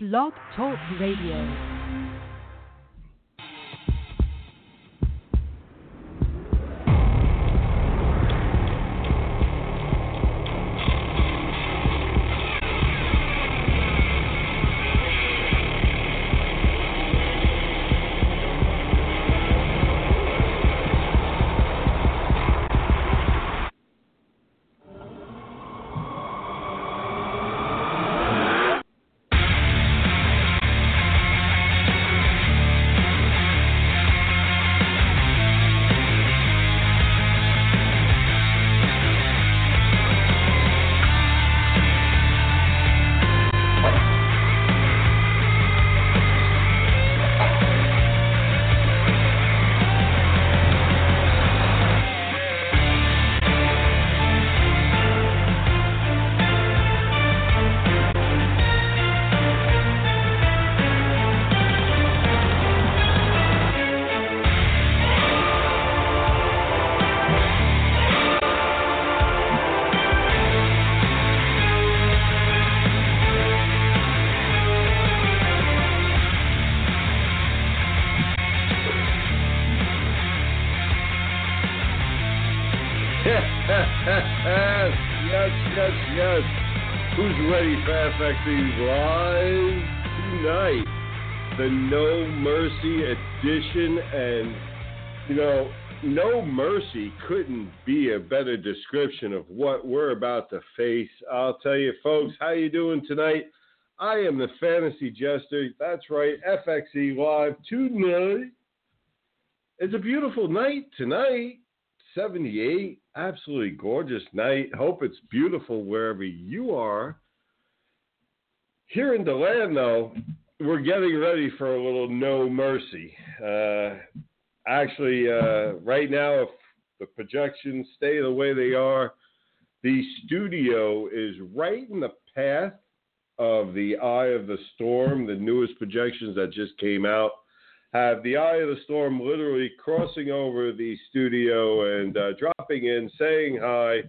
Blog Talk Radio. FXE Live tonight? The No Mercy edition. And, you know, No Mercy couldn't be a better description of what we're about to face. I'll tell you, folks, how you doing tonight? I am the Fantasy Jester. That's right, FXE Live tonight. It's a beautiful night tonight. 78. Absolutely gorgeous night. Hope it's beautiful wherever you are. Here in DeLand, though, we're getting ready for a little no mercy. Uh, actually, uh, right now, if the projections stay the way they are, the studio is right in the path of the Eye of the Storm, the newest projections that just came out have the eye of the storm literally crossing over the studio and uh, dropping in, saying hi.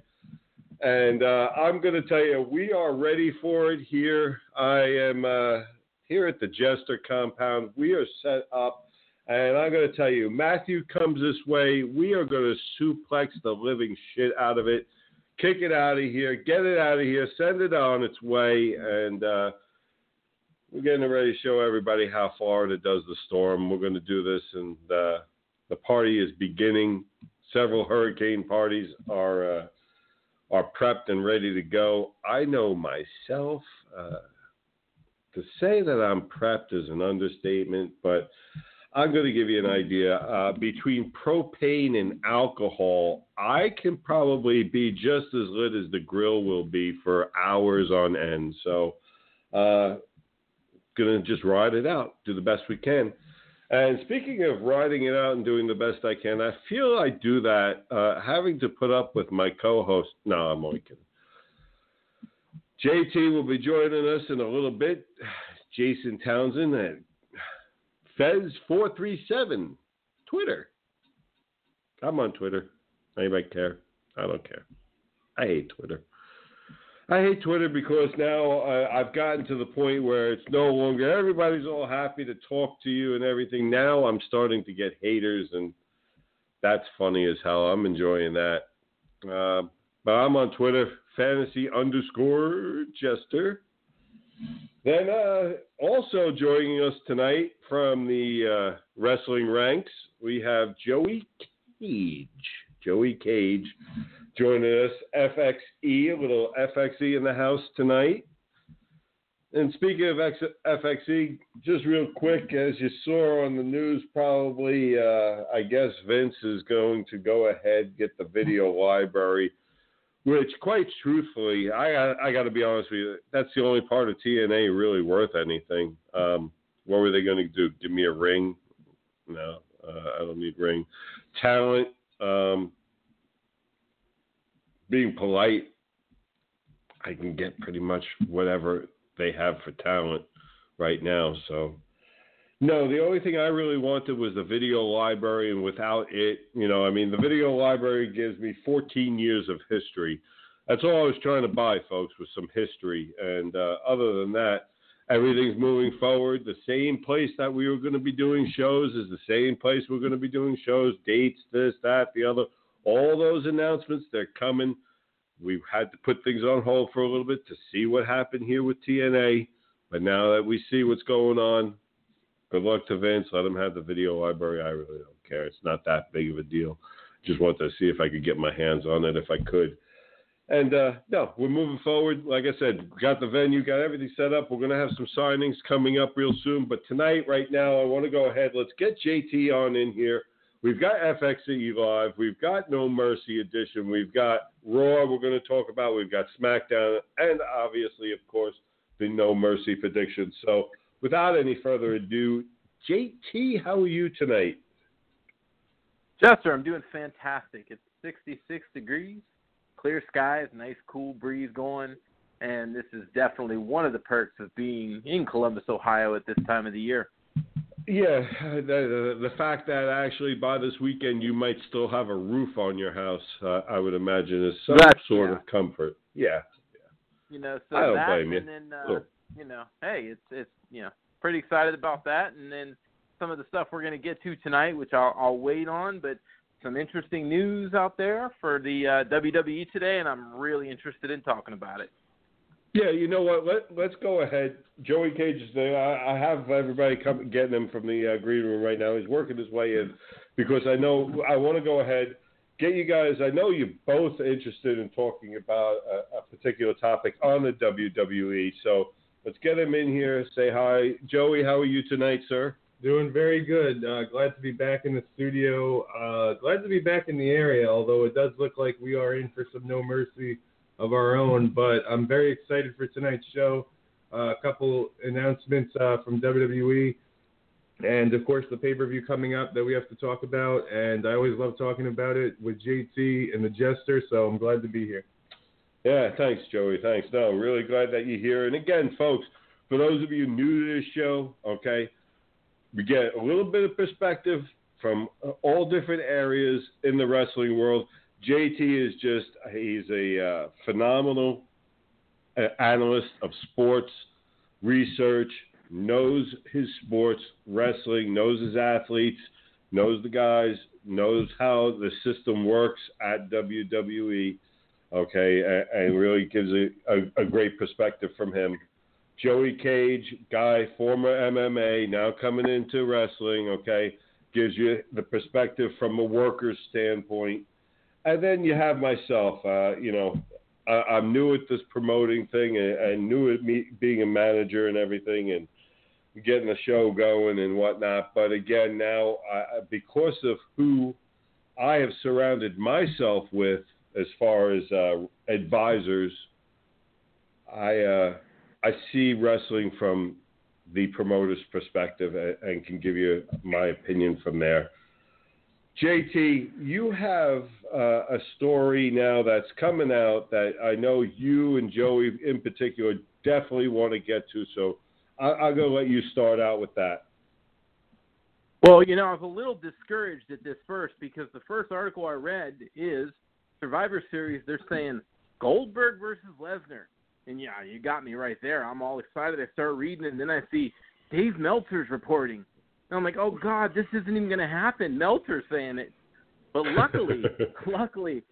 And uh, I'm going to tell you, we are ready for it here. I am uh, here at the Jester compound. We are set up. And I'm going to tell you, Matthew comes this way. We are going to suplex the living shit out of it, kick it out of here, get it out of here, send it on its way. And, uh, we're getting ready to show everybody how far Florida does the storm. We're going to do this, and uh, the party is beginning. Several hurricane parties are uh, are prepped and ready to go. I know myself. Uh, to say that I'm prepped is an understatement, but I'm going to give you an idea. Uh, between propane and alcohol, I can probably be just as lit as the grill will be for hours on end. So, uh, going to just ride it out, do the best we can. And speaking of riding it out and doing the best I can, I feel I do that uh, having to put up with my co host. No, I'm only kidding. JT will be joining us in a little bit. Jason Townsend at Fez437, Twitter. I'm on Twitter. Anybody care? I don't care. I hate Twitter. I hate Twitter because now I've gotten to the point where it's no longer everybody's all happy to talk to you and everything. Now I'm starting to get haters, and that's funny as hell. I'm enjoying that. Uh, but I'm on Twitter, fantasy underscore jester. Then uh, also joining us tonight from the uh, wrestling ranks, we have Joey Cage. Joey Cage joining us. FXE, a little FXE in the house tonight. And speaking of FXE, just real quick, as you saw on the news, probably, uh, I guess Vince is going to go ahead get the video library, which, quite truthfully, I I got to be honest with you, that's the only part of TNA really worth anything. Um, what were they going to do? Give me a ring? No, uh, I don't need ring. Talent. Um, being polite, I can get pretty much whatever they have for talent right now. So, no, the only thing I really wanted was the video library, and without it, you know, I mean, the video library gives me 14 years of history. That's all I was trying to buy, folks, was some history. And uh, other than that, everything's moving forward. The same place that we were going to be doing shows is the same place we're going to be doing shows, dates, this, that, the other. All those announcements, they're coming. We've had to put things on hold for a little bit to see what happened here with TNA. But now that we see what's going on, good luck to Vince. Let him have the video library. I really don't care. It's not that big of a deal. Just wanted to see if I could get my hands on it if I could. And uh, no, we're moving forward. Like I said, got the venue, got everything set up. We're going to have some signings coming up real soon. But tonight, right now, I want to go ahead. Let's get JT on in here. We've got FXE Live. We've got No Mercy Edition. We've got Raw, we're going to talk about. We've got SmackDown. And obviously, of course, the No Mercy prediction. So without any further ado, JT, how are you tonight? Jester, I'm doing fantastic. It's 66 degrees clear skies, nice cool breeze going, and this is definitely one of the perks of being in Columbus, Ohio at this time of the year. Yeah, the, the, fact that actually by this weekend you might still have a roof on your house, uh, I would imagine, is some That's, sort yeah. of comfort. Yeah. You know, so I don't that, blame you. and then uh, you know, hey, it's it's you know, pretty excited about that, and then some of the stuff we're going to get to tonight, which I'll, I'll wait on, but some interesting news out there for the uh, WWE today, and I'm really interested in talking about it. Yeah, you know what? Let Let's go ahead. Joey Cage is there. I, I have everybody come getting him from the uh, green room right now. He's working his way in because I know I want to go ahead get you guys. I know you're both interested in talking about a, a particular topic on the WWE. So let's get him in here. Say hi, Joey. How are you tonight, sir? Doing very good. Uh, glad to be back in the studio. Uh, glad to be back in the area, although it does look like we are in for some no mercy of our own. But I'm very excited for tonight's show. Uh, a couple announcements uh, from WWE, and of course the pay-per-view coming up that we have to talk about. And I always love talking about it with JT and the Jester, so I'm glad to be here. Yeah, thanks, Joey. Thanks. No, really glad that you're here. And again, folks, for those of you new to this show, okay, we get a little bit of perspective from all different areas in the wrestling world. JT is just, he's a uh, phenomenal uh, analyst of sports research, knows his sports, wrestling, knows his athletes, knows the guys, knows how the system works at WWE okay, and, really gives a, a, a great perspective from him. Joey Cage, guy, former MMA, now coming into wrestling, okay, gives you the perspective from a worker's standpoint. And then you have myself, uh, you know, I, I'm new at this promoting thing and, and new at me being a manager and everything and getting the show going and whatnot. But again, now, I, because of who I have surrounded myself with as far as uh, advisors, I uh, I see wrestling from the promoter's perspective and, and can give you my opinion from there. JT, you have uh, a story now that's coming out that I know you and Joey in particular definitely want to get to. So I, going to let you start out with that. Well, you know, I was a little discouraged at this first because the first article I read is Survivor Series. They're saying Goldberg versus Lesnar, and yeah, you got me right there. I'm all excited. I start reading and then I see Dave Meltzer's reporting. And I'm like, oh God, this isn't even going to happen. Meltzer's saying it, but luckily, luckily,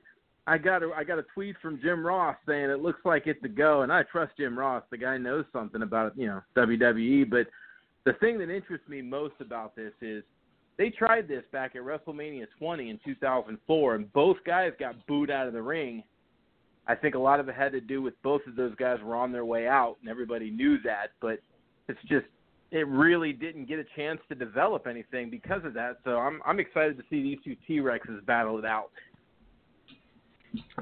I got a I got a tweet from Jim Ross saying it looks like it's a go, and I trust Jim Ross. The guy knows something about you know WWE. But the thing that interests me most about this is they tried this back at WrestleMania 20 in 2004, and both guys got booed out of the ring. I think a lot of it had to do with both of those guys were on their way out, and everybody knew that. But it's just it really didn't get a chance to develop anything because of that. So I'm I'm excited to see these two T Rexes battle it out.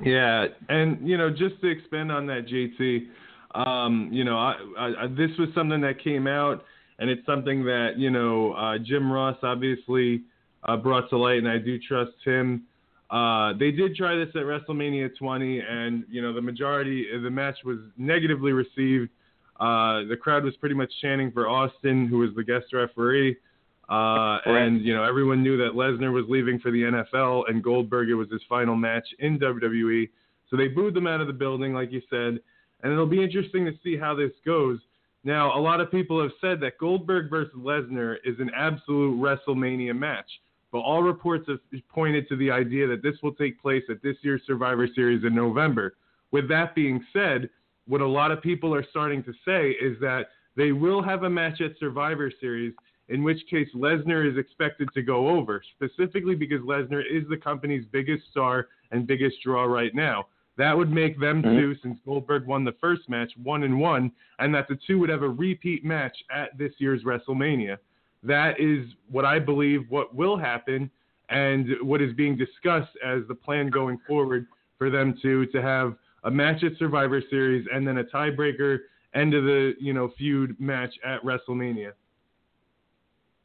Yeah, and you know, just to expand on that, JT, um, you know, I, I, this was something that came out, and it's something that you know uh, Jim Ross obviously uh, brought to light, and I do trust him. Uh, they did try this at WrestleMania 20, and you know, the majority of the match was negatively received. Uh, the crowd was pretty much chanting for Austin, who was the guest referee. Uh, and you know everyone knew that Lesnar was leaving for the NFL, and Goldberg it was his final match in WWE. So they booed them out of the building, like you said. And it'll be interesting to see how this goes Now, a lot of people have said that Goldberg versus Lesnar is an absolute WrestleMania match, but all reports have pointed to the idea that this will take place at this year's Survivor Series in November. With that being said, what a lot of people are starting to say is that they will have a match at Survivor Series, in which case Lesnar is expected to go over, specifically because Lesnar is the company's biggest star and biggest draw right now. That would make them mm-hmm. two, since Goldberg won the first match, one and one, and that the two would have a repeat match at this year's WrestleMania. That is what I believe what will happen, and what is being discussed as the plan going forward for them to to have a match at Survivor Series and then a tiebreaker end of the you know feud match at WrestleMania.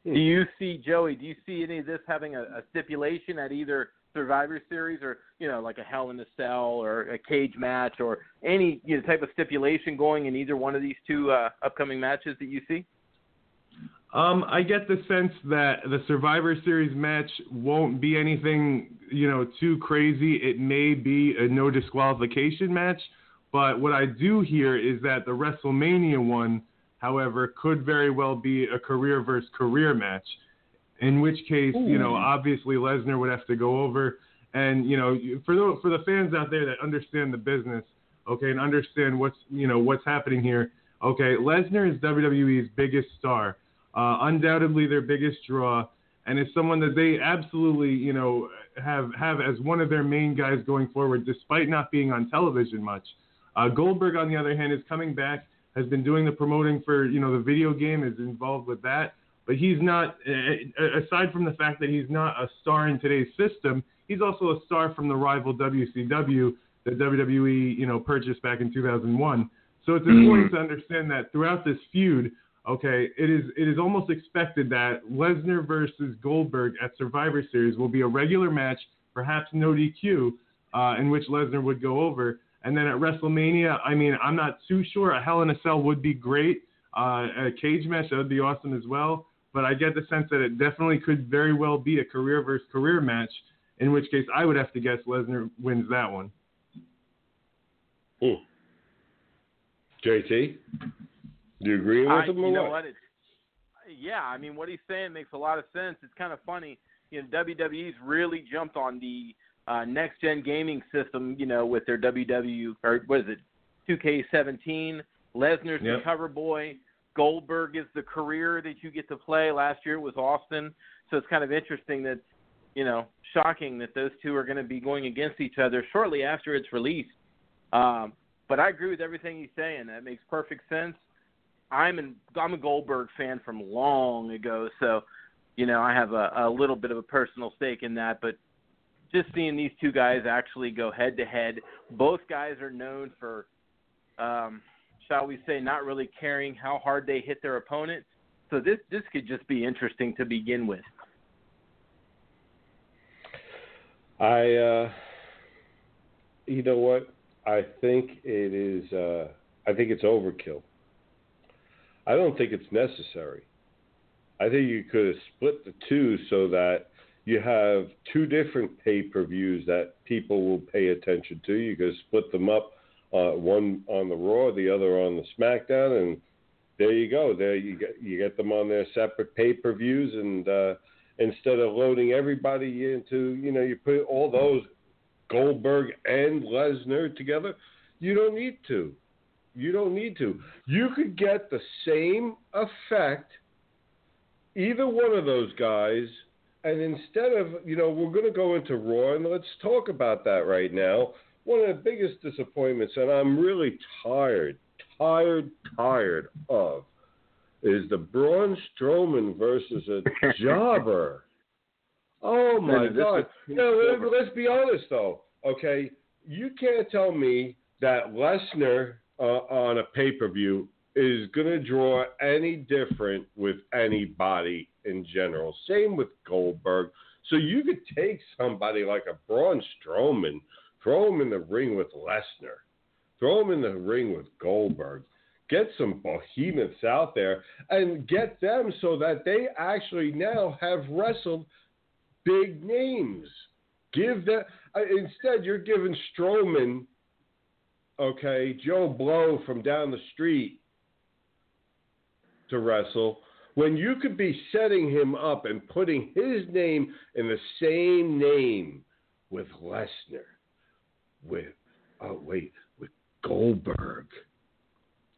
Do you see Joey? Do you see any of this having a, a stipulation at either Survivor Series or you know like a Hell in a Cell or a cage match or any you know, type of stipulation going in either one of these two uh, upcoming matches that you see? Um, I get the sense that the Survivor Series match won't be anything, you know, too crazy. It may be a no disqualification match, but what I do hear is that the WrestleMania one, however, could very well be a career versus career match. In which case, Ooh. you know, obviously Lesnar would have to go over, and you know, for the for the fans out there that understand the business, okay, and understand what's you know what's happening here. Okay, Lesnar is WWE's biggest star, uh, undoubtedly their biggest draw, and is someone that they absolutely you know have have as one of their main guys going forward, despite not being on television much. Uh, Goldberg, on the other hand, is coming back, has been doing the promoting for you know the video game, is involved with that but he's not. Aside from the fact that he's not a star in today's system, he's also a star from the rival WCW that WWE, you know, purchased back in 2001. So it's important to understand that throughout this feud, okay, it is it is almost expected that Lesnar versus Goldberg at Survivor Series will be a regular match, perhaps no DQ, uh, in which Lesnar would go over. And then at WrestleMania, I mean, I'm not too sure. A Hell in a Cell would be great. Uh, a cage match that would be awesome as well but I get the sense that it definitely could very well be a career versus career match. In which case, I would have to guess Lesnar wins that one. Hmm. JT, do you agree with I, him? Know what? what? Yeah, I mean, what he's saying makes a lot of sense. It's kind of funny. You know, WWE's really jumped on the uh, next gen gaming system. You know, with their WW or what is it, 2K17. Lesnar's yep. the cover boy. Goldberg is the career that you get to play. Last year it was Austin, so it's kind of interesting that, you know, shocking that those two are going to be going against each other shortly after it's released. Um, but I agree with everything he's saying. That makes perfect sense. I'm an I'm a Goldberg fan from long ago, so you know I have a, a little bit of a personal stake in that. But just seeing these two guys actually go head to head, both guys are known for um, shall we say, not really caring how hard they hit their opponent. So this this could just be interesting to begin with. I, uh, you know what? I think it is. Uh, I think it's overkill. I don't think it's necessary. I think you could have split the two so that you have two different pay per views that people will pay attention to. You could split them up uh, one on the Raw, the other on the SmackDown, and there you go. There you get you get them on their separate pay per views, and uh, instead of loading everybody into, you know, you put all those Goldberg and Lesnar together, you don't need to. You don't need to. You could get the same effect, either one of those guys, and instead of, you know, we're going to go into Raw, and let's talk about that right now one of the biggest disappointments, and I'm really tired, tired, tired of, is the Braun Strowman versus a jobber. Oh my God! No, let's be honest though. Okay, you can't tell me that Lesnar uh, on a pay per view is going to draw any different with anybody in general. Same with Goldberg. So you could take somebody like a Braun Strowman Throw him in the ring with Lesnar. Throw him in the ring with Goldberg. Get some behemoths out there and get them so that they actually now have wrestled big names. Give that uh, instead. You're giving Strowman, okay, Joe Blow from down the street, to wrestle when you could be setting him up and putting his name in the same name with Lesnar, with oh wait, with Goldberg.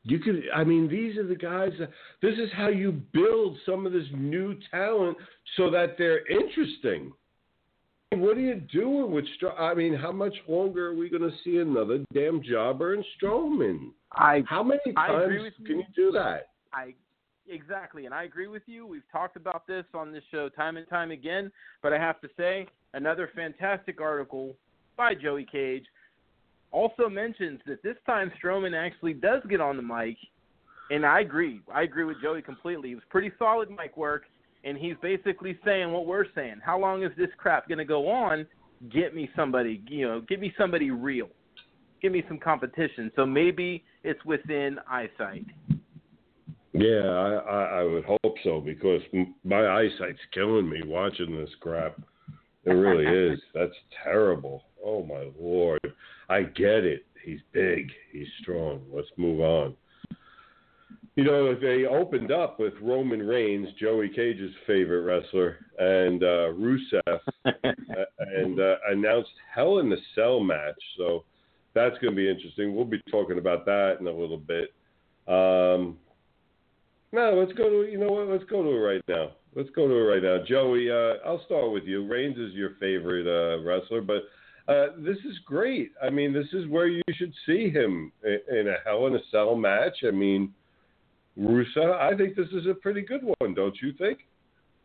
You could, I mean, these are the guys. That, this is how you build some of this new talent so that they're interesting. What are you doing with Strowman? I mean, how much longer are we going to see another damn jobber in Strowman? I How many times agree with can you. you do that? I exactly, and I agree with you. We've talked about this on this show time and time again, but I have to say, another fantastic article by Joey Cage also mentions that this time Strowman actually does get on the mic, and I agree. I agree with Joey completely. It was pretty solid mic work, and he's basically saying what we're saying. How long is this crap going to go on? Get me somebody, you know, get me somebody real. Give me some competition. So maybe it's within eyesight. Yeah, I, I, I would hope so because my eyesight's killing me watching this crap. It really is. That's terrible. Oh my lord. I get it. He's big. He's strong. Let's move on. You know, they opened up with Roman Reigns, Joey Cage's favorite wrestler, and uh, Rusev, and uh, announced Hell in the Cell match. So that's going to be interesting. We'll be talking about that in a little bit. Um, no, let's go to you know what? Let's go to it right now. Let's go to it right now, Joey. Uh, I'll start with you. Reigns is your favorite uh, wrestler, but uh, this is great. I mean, this is where you should see him in, in a Hell in a Cell match. I mean, Rusev. I think this is a pretty good one, don't you think?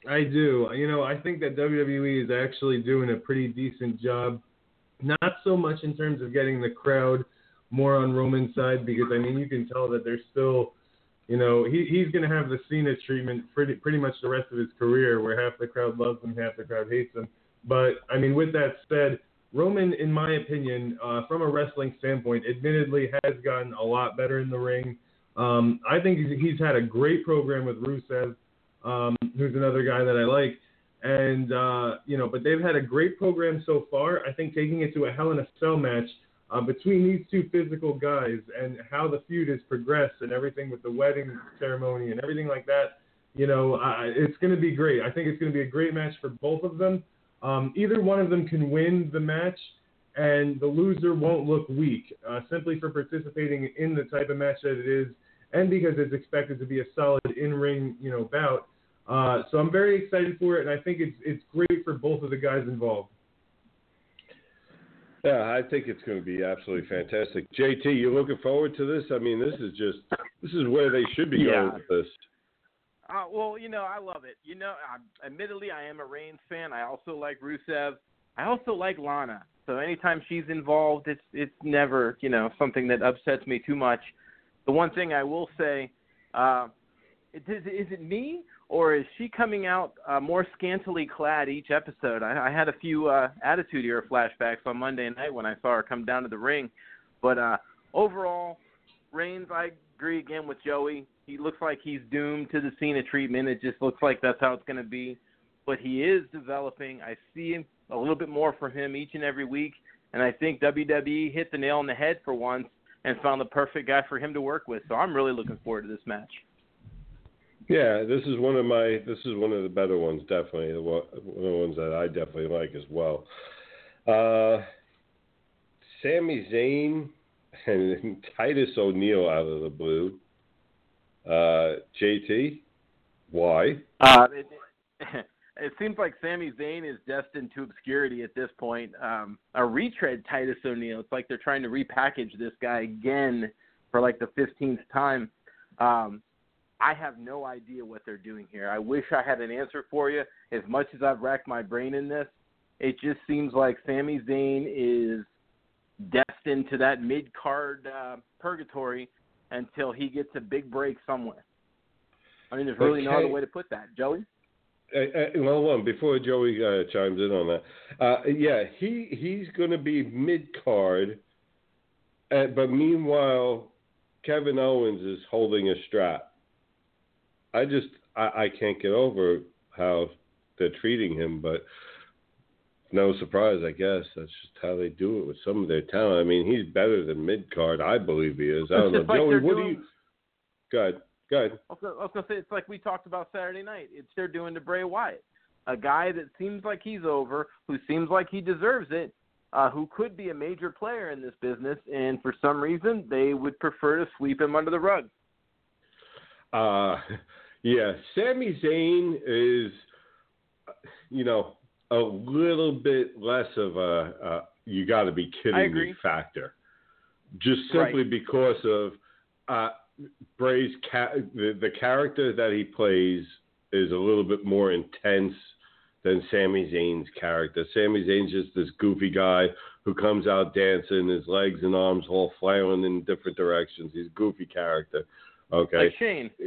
I do. You know, I think that WWE is actually doing a pretty decent job. Not so much in terms of getting the crowd more on Roman's side, because I mean, you can tell that they're still, you know, he he's going to have the Cena treatment pretty pretty much the rest of his career, where half the crowd loves him, half the crowd hates him. But I mean, with that said, Roman, in my opinion, uh, from a wrestling standpoint, admittedly has gotten a lot better in the ring. Um, I think he's, he's had a great program with Rusev, um, who's another guy that I like. And, uh, you know, but they've had a great program so far. I think taking it to a Hell in a Cell match uh, between these two physical guys and how the feud has progressed and everything with the wedding ceremony and everything like that, you know, uh, it's going to be great. I think it's going to be a great match for both of them. Um, either one of them can win the match, and the loser won't look weak uh, simply for participating in the type of match that it is, and because it's expected to be a solid in-ring, you know, bout. Uh, so I'm very excited for it, and I think it's it's great for both of the guys involved. Yeah, I think it's going to be absolutely fantastic. JT, you looking forward to this? I mean, this is just this is where they should be Yeah. going with this. Uh, well, you know, I love it. You know, i admittedly, I am a Reigns fan. I also like Rusev. I also like Lana. So anytime she's involved, it's it's never you know something that upsets me too much. The one thing I will say, uh, is, is it me or is she coming out uh, more scantily clad each episode? I, I had a few uh, Attitude Era flashbacks on Monday night when I saw her come down to the ring. But uh, overall, Reigns, I agree again with Joey. He looks like he's doomed to the Cena treatment. It just looks like that's how it's going to be. But he is developing. I see a little bit more from him each and every week. And I think WWE hit the nail on the head for once and found the perfect guy for him to work with. So I'm really looking forward to this match. Yeah, this is one of my this is one of the better ones, definitely. One of the ones that I definitely like as well. Uh, Sami Zayn and Titus O'Neil out of the blue. Uh, JT, why? Uh, it, it seems like Sami Zayn is destined to obscurity at this point. Um, a retread Titus O'Neil. It's like they're trying to repackage this guy again for like the 15th time. Um, I have no idea what they're doing here. I wish I had an answer for you. As much as I've racked my brain in this, it just seems like Sami Zayn is destined to that mid card uh, purgatory until he gets a big break somewhere. I mean, there's really no other way to put that. Joey? Uh, uh, well, hold on, before Joey uh, chimes in on that, uh, yeah, he he's going to be mid card, uh, but meanwhile, Kevin Owens is holding a strap. I just I, I can't get over how they're treating him, but no surprise, I guess that's just how they do it with some of their talent. I mean, he's better than mid card, I believe he is. I don't know, like Joey. What doing- do you? Go ahead. Go ahead. I was, was gonna say it's like we talked about Saturday night. It's they're doing to Bray Wyatt, a guy that seems like he's over, who seems like he deserves it, uh, who could be a major player in this business, and for some reason they would prefer to sweep him under the rug. Uh, yeah, Sami Zayn is, you know, a little bit less of a, a you got to be kidding me factor, just simply Right. because of uh, Bray's ca- the the character that he plays is a little bit more intense than Sami Zayn's character. Sami Zayn's just this goofy guy who comes out dancing, his legs and arms all flailing in different directions. He's a goofy character. Okay. Like Shane.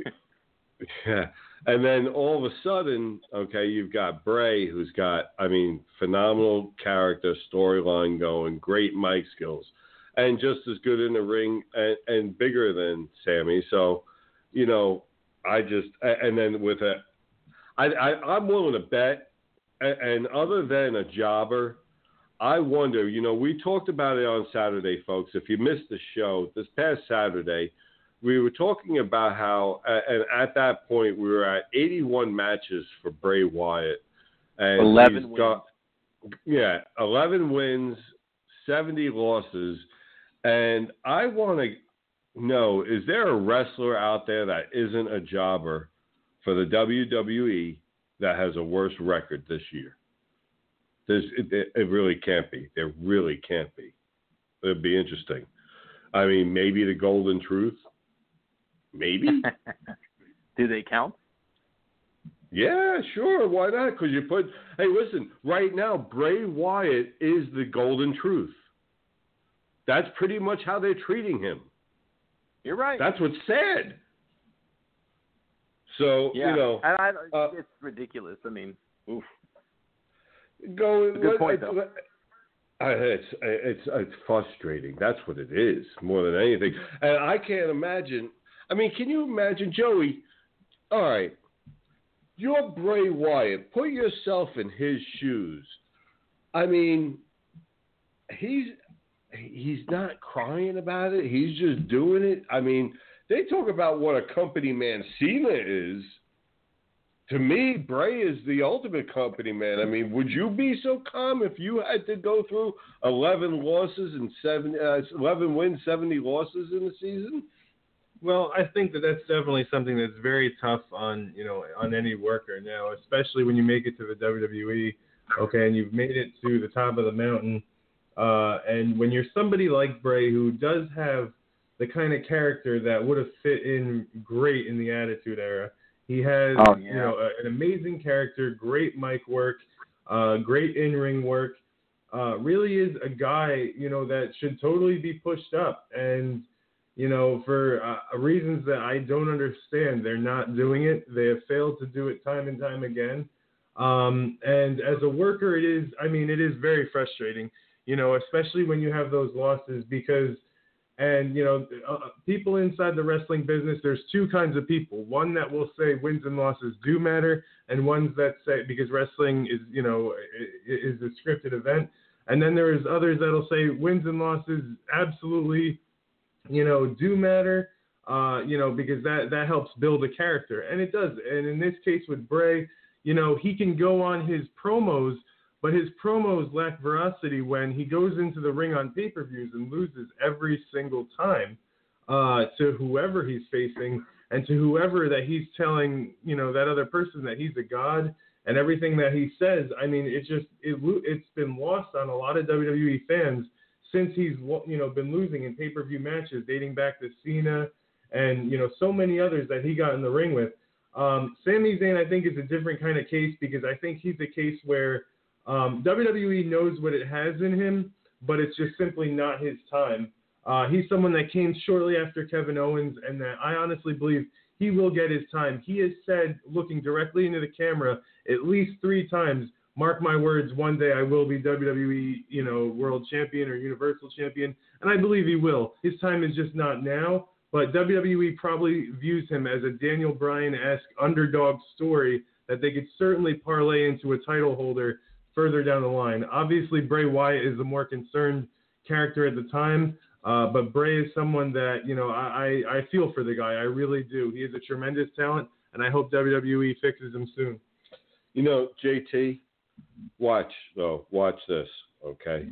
Yeah. And then all of a sudden, okay, you've got Bray, who's got, I mean, phenomenal character, storyline going, great mic skills, and just as good in the ring and, and bigger than Sami. So, you know, I just, and then with a, I, I, I'm willing to bet, and other than a jobber, I wonder, you know, we talked about it on Saturday, folks. If you missed the show, this past Saturday, we were talking about how, and at that point, we were at 81 matches for Bray Wyatt. And 11 he's got- yeah, 11 wins, 70 losses. And I want to know is there a wrestler out there that isn't a jobber for the WWE that has a worse record this year? There's, it, it, it really can't be. There really can't be. It'd be interesting. I mean, maybe the Golden Truth. Maybe. Do they count? yeah, sure. Why not? Because you put. Hey, listen. Right now, Bray Wyatt is the Golden Truth. That's pretty much how they're treating him. You're right. That's what's sad. So yeah. you know, and I, uh, it's ridiculous. I mean, oof. go. Good point, let- though. let- uh, it's it's it's frustrating. That's what it is more than anything. And I can't imagine. I mean, can you imagine, Joey? All right, you're Bray Wyatt. Put yourself in his shoes. I mean, he's he's not crying about it. He's just doing it. I mean, they talk about what a company man Cena is. To me, Bray is the ultimate company man. I mean, would you be so calm if you had to go through 11 losses and seven, uh, 11 wins, 70 losses in the season? Well, I think that that's definitely something that's very tough on you know on any worker now, especially when you make it to the WWE, okay, and you've made it to the top of the mountain, uh, and when you're somebody like Bray who does have the kind of character that would have fit in great in the Attitude Era. He has Oh, you know a, an amazing character, great mic work, uh, great in-ring work. Uh, really is a guy you know that should totally be pushed up and you know, for uh, reasons that I don't understand. They're not doing it. They have failed to do it time and time again. Um, and as a worker, it is, I mean, it is very frustrating, you know, especially when you have those losses because, and, you know, uh, people inside the wrestling business, there's two kinds of people. One that will say wins and losses do matter, and ones that say, because wrestling is, you know, is a scripted event. And then there's others that'll say wins and losses absolutely you know, do matter, uh, you know, because that that helps build a character, and it does. And in this case with Bray, you know, he can go on his promos, but his promos lack veracity when he goes into the ring on pay-per-views and loses every single time uh, to whoever he's facing and to whoever that he's telling, you know, that other person that he's a god and everything that he says. I mean, it just it, it's been lost on a lot of WWE fans since he's you know been losing in pay-per-view matches dating back to Cena and you know so many others that he got in the ring with. Um, Sami Zayn I think is a different kind of case because I think he's a case where um, WWE knows what it has in him, but it's just simply not his time. Uh, he's someone that came shortly after Kevin Owens, and that I honestly believe he will get his time. He has said, looking directly into the camera, at least three times, mark my words, one day I will be WWE, you know, world champion or universal champion, and I believe he will. His time is just not now, but WWE probably views him as a Daniel Bryan-esque underdog story that they could certainly parlay into a title holder further down the line. Obviously, Bray Wyatt is the more concerned character at the time, Uh, but Bray is someone that you know I, I I feel for the guy. I really do. He is a tremendous talent, and I hope WWE fixes him soon. You know, JT, watch though. Watch this, okay?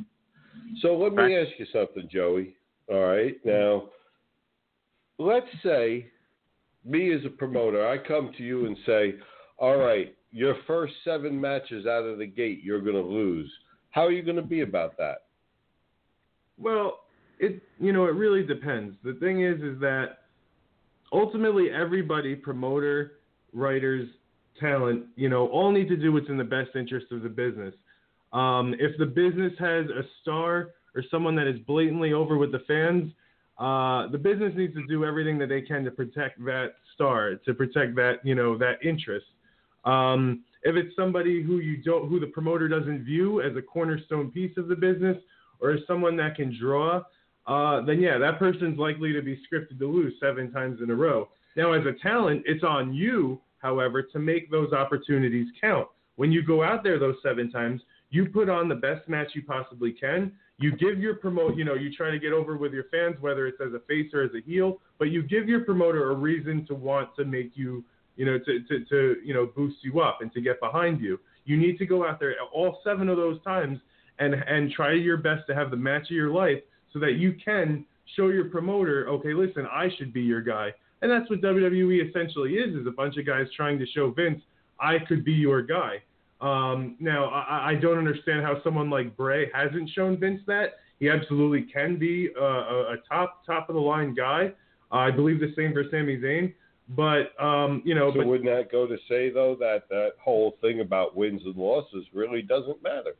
So let me ask you something, Joey. All right, now let's say me as a promoter, I come to you and say, all right, your first seven matches out of the gate, you're going to lose. How are you going to be about that? Well, it you know it really depends. The thing is, is that ultimately everybody, promoter, writers, talent, you know, all need to do what's in the best interest of the business. Um, if the business has a star or someone that is blatantly over with the fans, uh, the business needs to do everything that they can to protect that star, to protect that you know that interest. Um, if it's somebody who you don't, who the promoter doesn't view as a cornerstone piece of the business, or as someone that can draw, uh, then yeah, that person's likely to be scripted to lose seven times in a row. Now, as a talent, it's on you, however, to make those opportunities count. When you go out there those seven times, you put on the best match you possibly can. You give your promote, you know, you try to get over with your fans, whether it's as a face or as a heel, but you give your promoter a reason to want to make you, you know, to, to, to you know, boost you up and to get behind you. You need to go out there all seven of those times and and try your best to have the match of your life so that you can show your promoter, okay, listen, I should be your guy. And that's what WWE essentially is, is a bunch of guys trying to show Vince, I could be your guy. Um, now, I, I, don't understand how someone like Bray hasn't shown Vince that. He absolutely can be a, a, top top of the line guy. I believe the same for Sami Zayn. But um, you know, so but, wouldn't that go to say though that that whole thing about wins and losses really doesn't matter?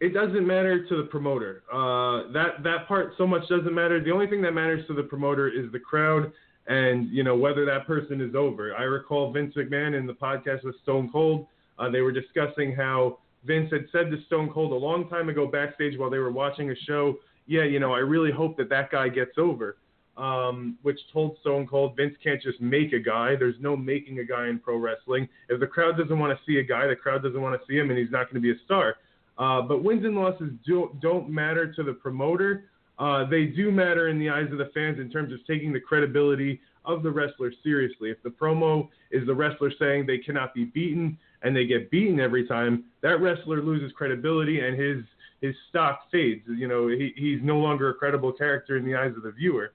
It doesn't matter to the promoter. Uh, that that part so much doesn't matter. The only thing that matters to the promoter is the crowd and you know whether that person is over. I recall Vince McMahon in the podcast with Stone Cold. Uh, they were discussing how Vince had said to Stone Cold a long time ago backstage while they were watching a show, "Yeah, you know, I really hope that that guy gets over." Um, which told Stone Cold Vince can't just make a guy. There's no making a guy in pro wrestling. If the crowd doesn't want to see a guy, the crowd doesn't want to see him, and he's not going to be a star. Uh, but wins and losses do, don't matter to the promoter. Uh, they do matter in the eyes of the fans in terms of taking the credibility of the wrestler seriously. If the promo is the wrestler saying they cannot be beaten and they get beaten every time, that wrestler loses credibility and his his stock fades. You know, he, he's no longer a credible character in the eyes of the viewer.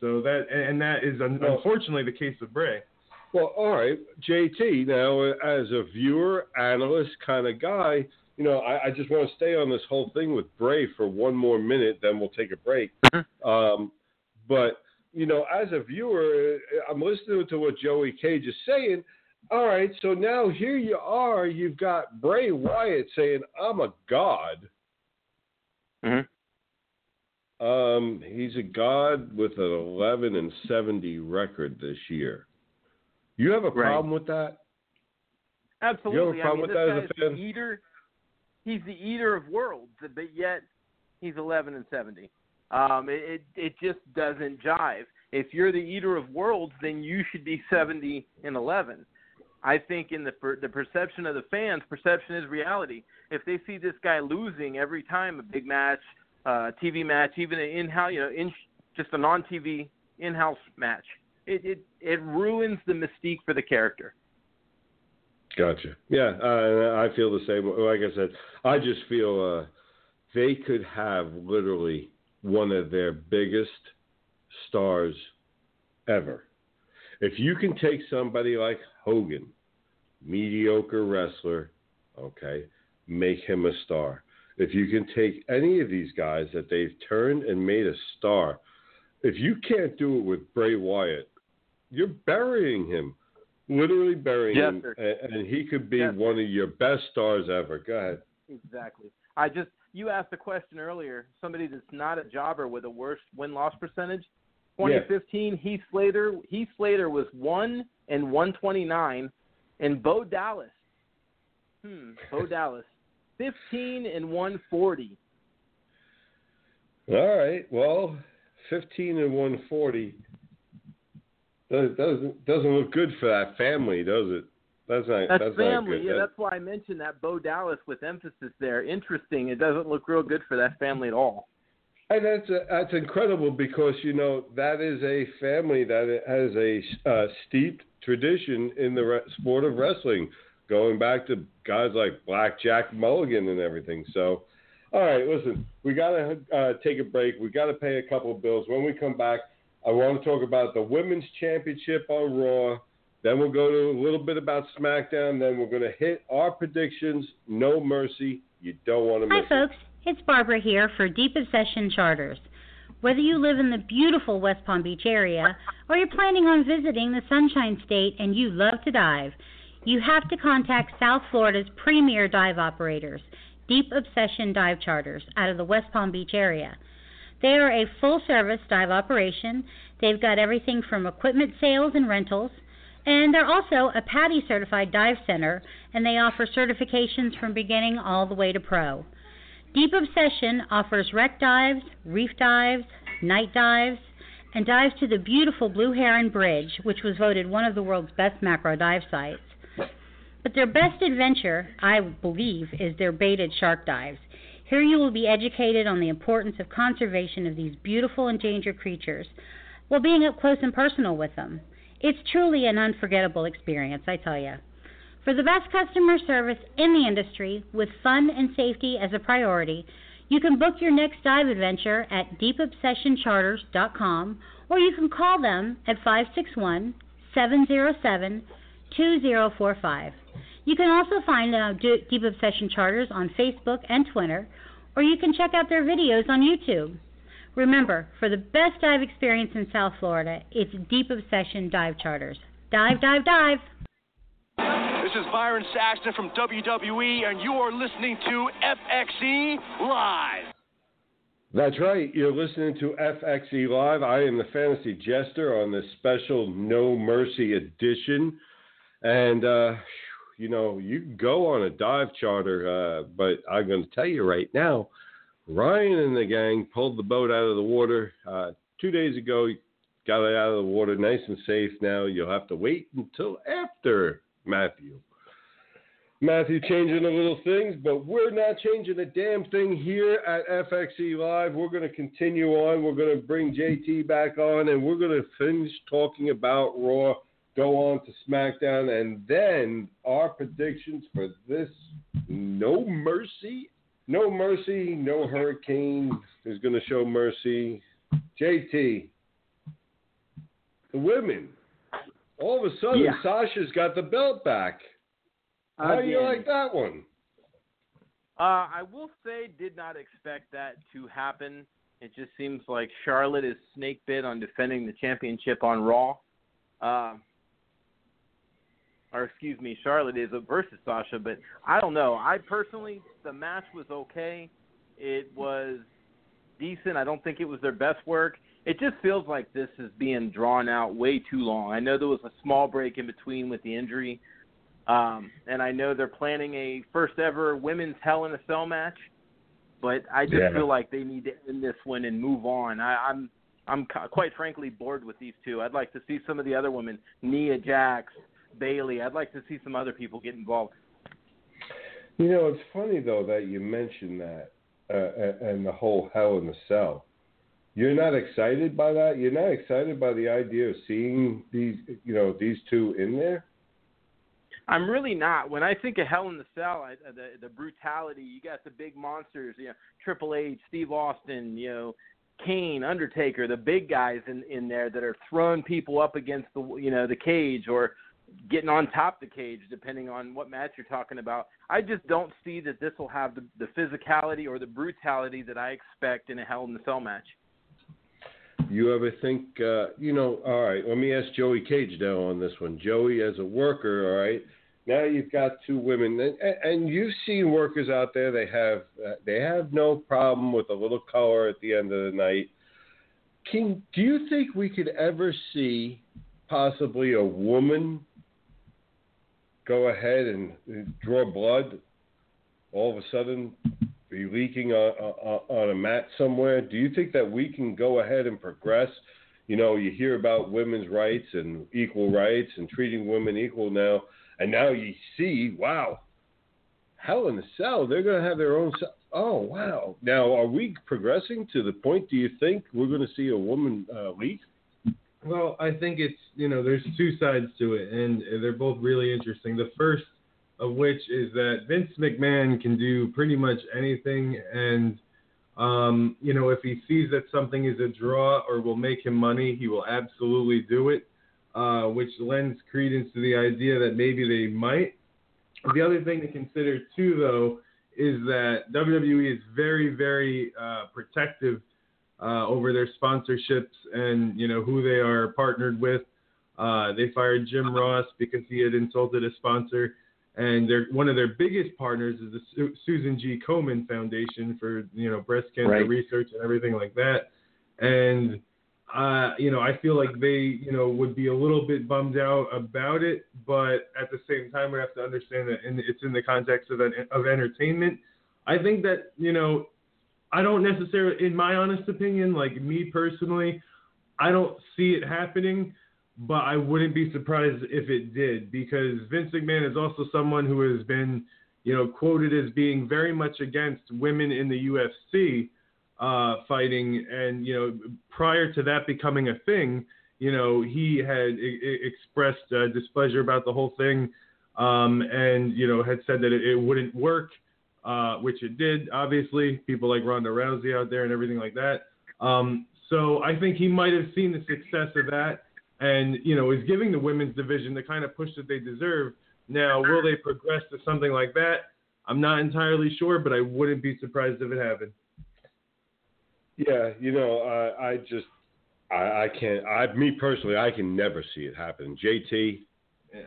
So that and that is unfortunately the case of Bray. Well, all right, JT. Now, as a viewer, analyst kind of guy, you know, I, I, just want to stay on this whole thing with Bray for one more minute, then we'll take a break. Mm-hmm. Um, but you know, as a viewer, I'm listening to what Joey Cage is saying. All right, so now here you are. You've got Bray Wyatt saying, "I'm a god." Mm-hmm. Um, he's a god with an 11 and 70 record this year. You have a right. problem with that? Absolutely. You have a problem I mean, with that as a fan? Eater, he's the eater of worlds, but yet he's 11 and 70. Um, it it just doesn't jive. If you're the eater of worlds, then you should be 70 and 11. I think in the per, the perception of the fans, perception is reality. If they see this guy losing every time a big match, uh, TV match, even an in-house, you know, in just a non-TV in-house match, it it it ruins the mystique for the character. Gotcha. Yeah, uh, I feel the same. Like I said, I just feel uh, they could have literally one of their biggest stars ever. If you can take somebody like Hogan, mediocre wrestler, okay, make him a star. If you can take any of these guys that they've turned and made a star, if you can't do it with Bray Wyatt, you're burying him literally burying yes, him, and, and he could be yes, one of your best stars ever. Go ahead. Exactly. I just you asked a question earlier. Somebody that's not a jobber with a worse win loss percentage. 2015, yeah. Heath Slater. Heath Slater was one and 129, and Bo Dallas. Hmm. Bo Dallas, 15 and 140. All right. Well, 15 and 140 doesn't doesn't look good for that family, does it? That's not. That's, that's family. Not yeah, that's why I mentioned that Bo Dallas with emphasis there. Interesting. It doesn't look real good for that family at all. And that's a, that's incredible because you know that is a family that has a uh, steeped tradition in the re- sport of wrestling, going back to guys like Black Jack Mulligan and everything. So, all right, listen, we gotta uh, take a break. We gotta pay a couple of bills. When we come back, I want to talk about the women's championship on Raw. Then we'll go to a little bit about SmackDown. Then we're going to hit our predictions. No mercy. You don't want to miss Hi, folks. It's Barbara here for Deep Obsession Charters. Whether you live in the beautiful West Palm Beach area or you're planning on visiting the Sunshine State and you love to dive, you have to contact South Florida's premier dive operators, Deep Obsession Dive Charters, out of the West Palm Beach area. They are a full service dive operation. They've got everything from equipment sales and rentals, and they're also a PADI certified dive center, and they offer certifications from beginning all the way to pro. Deep Obsession offers wreck dives, reef dives, night dives, and dives to the beautiful Blue Heron Bridge, which was voted one of the world's best macro dive sites. But their best adventure, I believe, is their baited shark dives. Here you will be educated on the importance of conservation of these beautiful endangered creatures while being up close and personal with them. It's truly an unforgettable experience, I tell you. For the best customer service in the industry, with fun and safety as a priority, you can book your next dive adventure at deepobsessioncharters.com or you can call them at 561 707 2045. You can also find uh, Deep Obsession Charters on Facebook and Twitter, or you can check out their videos on YouTube. Remember, for the best dive experience in South Florida, it's Deep Obsession Dive Charters. Dive, dive, dive. This is Byron Saxton from WWE, and you are listening to FXE Live. That's right. You're listening to FXE Live. I am the fantasy jester on this special No Mercy edition. And uh, you know, you go on a dive charter, uh, but I'm going to tell you right now, Ryan and the gang pulled the boat out of the water uh, two days ago. Got it out of the water nice and safe. Now you'll have to wait until after Matthew. Matthew changing the little things, but we're not changing a damn thing here at FXE Live. We're going to continue on. We're going to bring JT back on, and we're going to finish talking about Raw go on to SmackDown, and then our predictions for this No Mercy. No Mercy, no Hurricane is going to show mercy. JT, the women. All of a sudden, yeah. Sasha's got the belt back. How do you like that one? Uh, I will say, did not expect that to happen. It just seems like Charlotte is snake bit on defending the championship on Raw. Uh, or excuse me, Charlotte is a versus Sasha. But I don't know. I personally, the match was okay. It was decent. I don't think it was their best work. It just feels like this is being drawn out way too long. I know there was a small break in between with the injury, um, and I know they're planning a first ever women's Hell in a Cell match. But I just yeah. feel like they need to end this one and move on. I, I'm I'm quite frankly bored with these two. I'd like to see some of the other women, Nia Jax, Bayley. I'd like to see some other people get involved. You know, it's funny though that you mentioned that uh, and the whole Hell in the Cell. You're not excited by that. You're not excited by the idea of seeing these, you know, these two in there. I'm really not. When I think of Hell in the Cell, I, the the brutality. You got the big monsters. You know, Triple H, Steve Austin. You know, Kane, Undertaker, the big guys in in there that are throwing people up against the you know the cage or getting on top the cage, depending on what match you're talking about. I just don't see that this will have the, the physicality or the brutality that I expect in a Hell in the Cell match. You ever think, uh, you know, all right, let me ask Joey Cage now on this one. Joey, as a worker, all right, now you've got two women, and, and you've seen workers out there. They have uh, they have no problem with a little color at the end of the night. Can do you think we could ever see possibly a woman go ahead and draw blood, all of a sudden be leaking on, on, a mat somewhere? Do you think that we can go ahead and progress? You know, you hear about women's rights and equal rights and treating women equal now, and now you see, wow, Hell in a Cell. They're going to have their own. Cell. Oh wow! Now, are we progressing to the point? Do you think we're going to see a woman uh, lead? Well, I think it's you know there's two sides to it, and they're both really interesting. The first of which is that Vince McMahon can do pretty much anything, and um, you know if he sees that something is a draw or will make him money, he will absolutely do it, uh, which lends credence to the idea that maybe they might. The other thing to consider too, though, is that WWE is very, very uh, protective uh, over their sponsorships and you know who they are partnered with. Uh, they fired Jim Ross because he had insulted a sponsor, and they're one of their biggest partners is the Su- Susan G. Komen Foundation for you know breast cancer Right. research and everything like that. And uh, you know, I feel like they, you know, would be a little bit bummed out about it, but at the same time, we have to understand that in, it's in the context of an, of entertainment. I think that, you know, I don't necessarily, in my honest opinion, like me personally, I don't see it happening, but I wouldn't be surprised if it did because Vince McMahon is also someone who has been, you know, quoted as being very much against women in the UFC uh, fighting, and you know, prior to that becoming a thing, you know, he had I- I- expressed uh, displeasure about the whole thing, um, and you know, had said that it, it wouldn't work, uh, which it did. Obviously, people like Ronda Rousey out there and everything like that. Um, so I think he might have seen the success of that, and you know, is giving the women's division the kind of push that they deserve. Now, will they progress to something like that? I'm not entirely sure, but I wouldn't be surprised if it happened. Yeah, you know, uh, I just, I, I can't. I, me personally, I can never see it happen. JT, Yeah.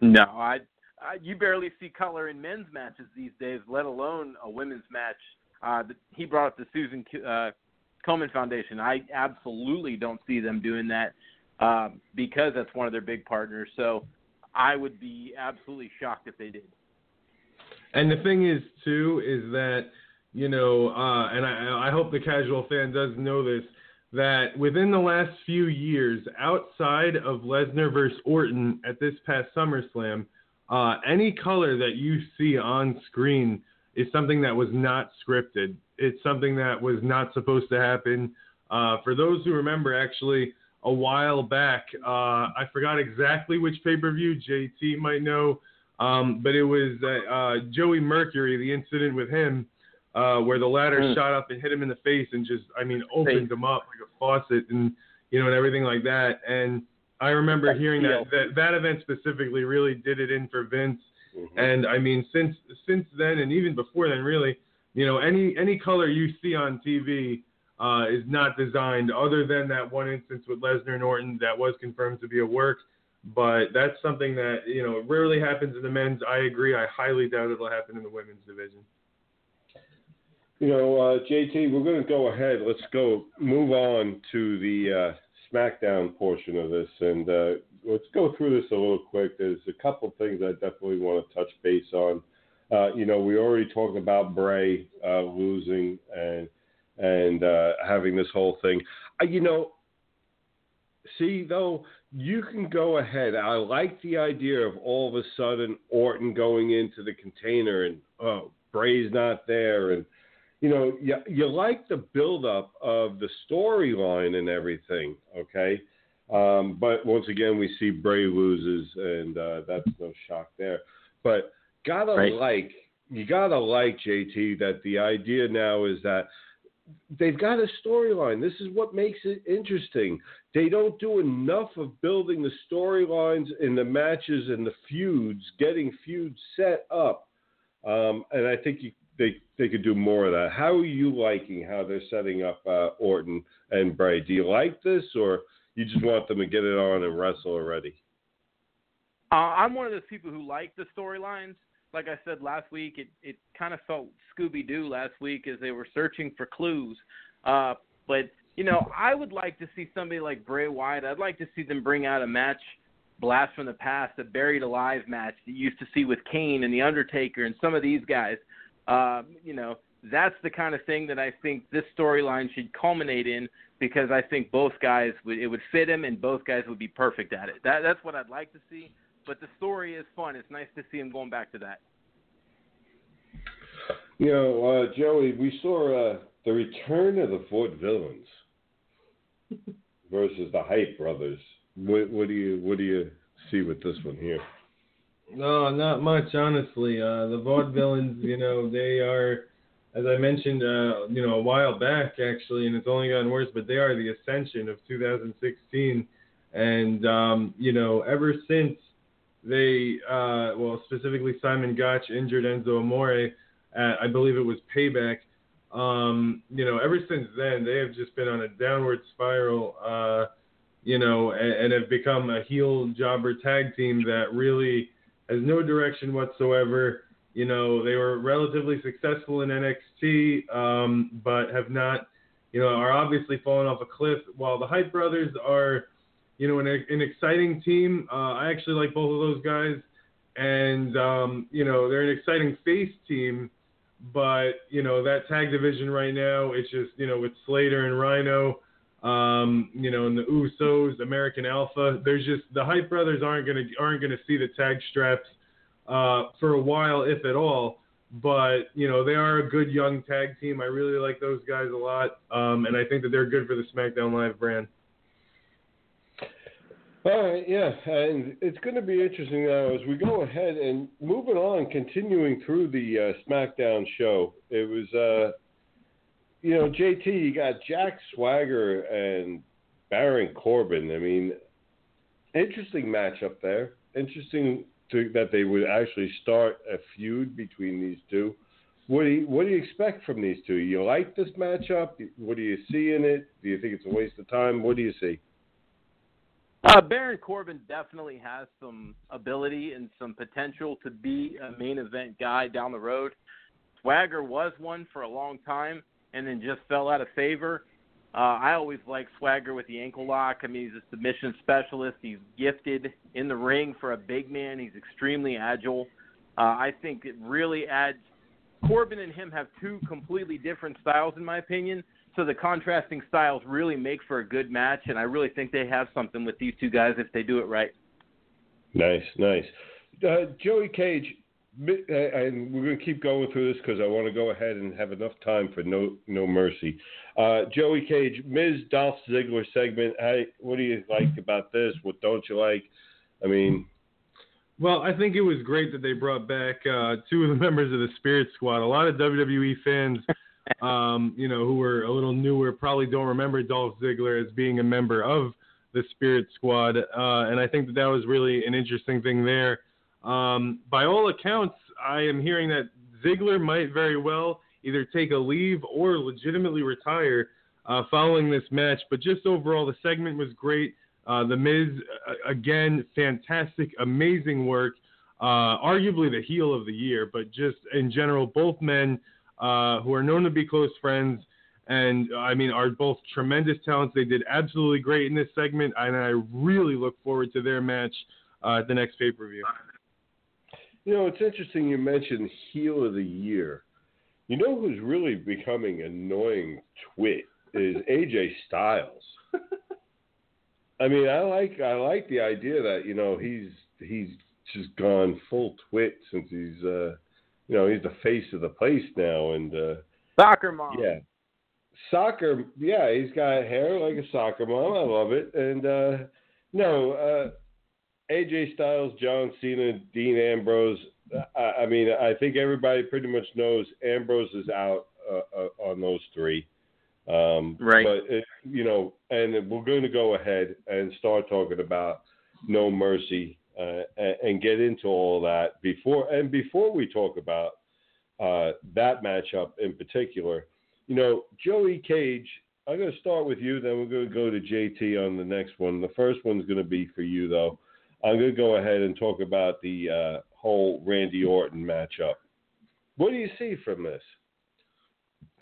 No, I, I you barely see color in men's matches these days, let alone a women's match. Uh, the, he brought up the Susan uh, Komen Foundation. I absolutely don't see them doing that uh, because that's one of their big partners. So I would be absolutely shocked if they did. And the thing is, too, is that you know, uh, and I, I hope the casual fan does know this, that within the last few years, outside of Lesnar versus Orton at this past SummerSlam, uh, any color that you see on screen is something that was not scripted. It's something that was not supposed to happen. Uh, for those who remember, actually, a while back, uh, I forgot exactly which pay per view. JT might know, um, but it was uh, uh, Joey Mercury, the incident with him, uh, where the ladder Mm. shot up and hit him in the face and just, I mean, opened Face. him up like a faucet and you know and everything like that. And I remember hearing that, that that event specifically really did it in for Vince. Mhm. And I mean, since since then, and even before then, really, you know, any any color you see on TV uh, is not designed, other than that one instance with Lesnar and Orton that was confirmed to be a work. But that's something that you know rarely happens in the men's. I agree. I highly doubt it'll happen in the women's division. You know, uh, JT, we're going to go ahead. Let's go move on to the uh, SmackDown portion of this, and uh, let's go through this a little quick. There's a couple things I definitely want to touch base on. Uh, you know, we already talked about Bray uh, losing and and uh, having this whole thing. You know, see though, you can go ahead. I like the idea of all of a sudden Orton going into the container and oh, Bray's not there and you know, you, you like the buildup of the storyline and everything, okay? Um, but once again, we see Bray loses, and uh, that's no shock there. But gotta Right. like, you gotta like JT that the idea now is that they've got a storyline. This is what makes it interesting. They don't do enough of building the storylines in the matches and the feuds, getting feuds set up. Um, and I think you, they they could do more of that. How are you liking how they're setting up uh, Orton and Bray? Do you like this, or you just want them to get it on and wrestle already? Uh, I'm one of those people who like the storylines. Like I said last week, it it kind of felt Scooby Doo last week as they were searching for clues. Uh, but you know, I would like to see somebody like Bray Wyatt. I'd like to see them bring out a match, blast from the past, a buried alive match that you used to see with Kane and the Undertaker and some of these guys. Uh, you know, that's the kind of thing that I think this storyline should culminate in because I think both guys would it would fit him and both guys would be perfect at it. That that's what I'd like to see. But the story is fun. It's nice to see him going back to that. You know, uh, Joey, we saw uh, the return of the Vaudevillains versus the Hype Brothers. What, what do you what do you see with this one here? No, not much, honestly. Uh, the Vaudevillains, you know, they are, as I mentioned, uh, you know, a while back actually, and it's only gotten worse. But they are the ascension of 2016, and um, you know, ever since they, uh, well, specifically Simon Gotch injured Enzo Amore, at, I believe it was Payback. Um, you know, ever since then, they have just been on a downward spiral. Uh, you know, and, and have become a heel jobber tag team that really has no direction whatsoever. You know, they were relatively successful in NXT, um, but have not, you know, are obviously falling off a cliff. While the Hype Brothers are, you know, an, an exciting team. Uh, I actually like both of those guys, and um, you know, they're an exciting face team. But you know, that tag division right now, it's just, you know, with Slater and Rhino um, you know, and the Usos, American Alpha. There's just the Hype Brothers aren't gonna aren't gonna see the tag straps uh, for a while, if at all. But you know, they are a good young tag team. I really like those guys a lot, um, and I think that they're good for the SmackDown Live brand. All right, yeah, and it's going to be interesting now as we go ahead and moving on, continuing through the uh, SmackDown show. It was uh, you know, JT, you got Jack Swagger and Baron Corbin. I mean, interesting matchup there. Interesting to, that they would actually start a feud between these two. What do you what do you expect from these two? You like this matchup? What do you see in it? Do you think it's a waste of time? What do you see? Uh, Baron Corbin definitely has some ability and some potential to be a main event guy down the road. Swagger was one for a long time and then just fell out of favor. Uh, I always like Swagger with the ankle lock. I mean, he's a submission specialist. He's gifted in the ring for a big man. He's extremely agile. Uh, I think it really adds. Corbin and him have two completely different styles, in my opinion. So the contrasting styles really make for a good match, and I really think they have something with these two guys if they do it right. Nice, nice. Uh, Joey Cage, and we're going to keep going through this because I want to go ahead and have enough time for no no mercy. Uh, Joey Cage, Miz Dolph Ziggler segment. Hey, what do you like about this? What don't you like? I mean, well, I think it was great that they brought back uh, two of the members of the Spirit Squad. A lot of WWE fans, um, you know, who were a little newer, probably don't remember Dolph Ziggler as being a member of the Spirit Squad, uh, and I think that that was really an interesting thing there. Um, by all accounts, I am hearing that Ziggler might very well either take a leave or legitimately retire uh, following this match. But just overall, the segment was great. Uh, the Miz, again, fantastic, amazing work. Uh, arguably the heel of the year, but just in general, both men uh, who are known to be close friends and I mean are both tremendous talents. They did absolutely great in this segment, and I really look forward to their match uh, at the next pay per view. You know, it's interesting you mentioned heel of the year. You know who's really becoming annoying twit is AJ Styles. I mean, I like I like the idea that you know he's he's just gone full twit since he's uh you know he's the face of the place now and uh soccer mom. Yeah. Soccer, yeah, he's got hair like a soccer mom. I love it. And uh no, uh AJ Styles, John Cena, Dean Ambrose. I, I mean, I think everybody pretty much knows Ambrose is out uh, uh, on those three. Um, right. But it, you know, and we're going to go ahead and start talking about No Mercy uh, and, and, get into all that before. And before we talk about uh, that matchup in particular, you know, Joey Cage. I'm going to start with you, then we're going to go to JT on the next one. The first one's going to be for you, though. I'm going to go ahead and talk about the uh, whole Randy Orton matchup. What do you see from this?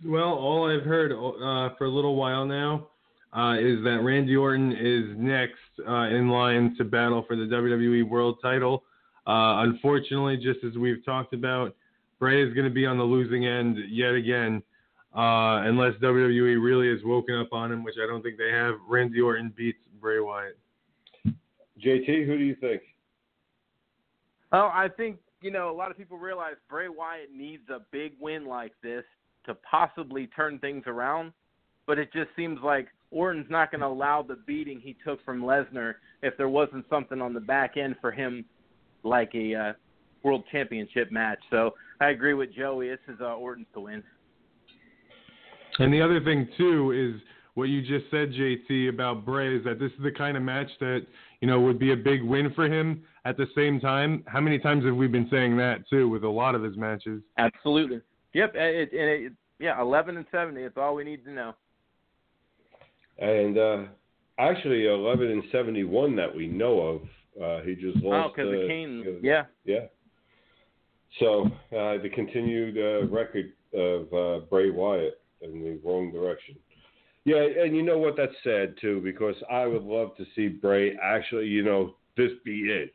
Well, all I've heard uh, for a little while now uh, is that Randy Orton is next uh, in line to battle for the WWE World Title. Uh, unfortunately, just as we've talked about, Bray is going to be on the losing end yet again, uh, unless WWE really has woken up on him, which I don't think they have. Randy Orton beats Bray Wyatt. JT, who do you think? Oh, I think you know, a lot of people realize Bray Wyatt needs a big win like this to possibly turn things around, but it just seems like Orton's not going to allow the beating he took from Lesnar if there wasn't something on the back end for him, like a uh, World Championship match. So I agree with Joey. This is uh, Orton's to win. And the other thing too is what you just said, JT, about Bray is that this is the kind of match that you know would be a big win for him. At the same time, how many times have we been saying that too with a lot of his matches? Absolutely. Yep. It, it, it, yeah, eleven and seventy. That's all we need to know. And uh, actually, eleven and seventy-one that we know of. Uh, he just lost. Oh, because uh, of Kane. uh, Yeah. Yeah. So uh, the continued uh, record of uh, Bray Wyatt in the wrong direction. Yeah, and you know what? That's sad too because I would love to see Bray actually. You know, this be it.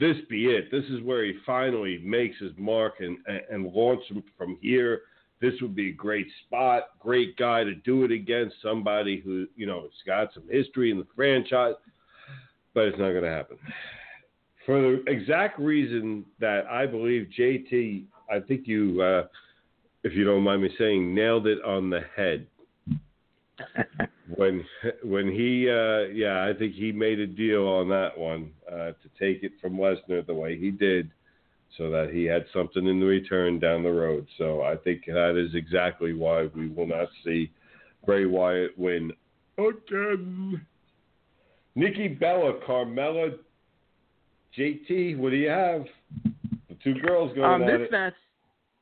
This be it. This is where he finally makes his mark and and, and launch him from here. This would be a great spot, great guy to do it against somebody who you know has got some history in the franchise. But it's not going to happen for the exact reason that I believe JT, I think you, uh, if you don't mind me saying, nailed it on the head when when he, uh, yeah, I think he made a deal on that one uh, to take it from Lesnar the way he did, so that he had something in return down the road. So I think that is exactly why we will not see Bray Wyatt win again. Nikki Bella, Carmella, JT, what do you have? The two girls going Um, at this it. match,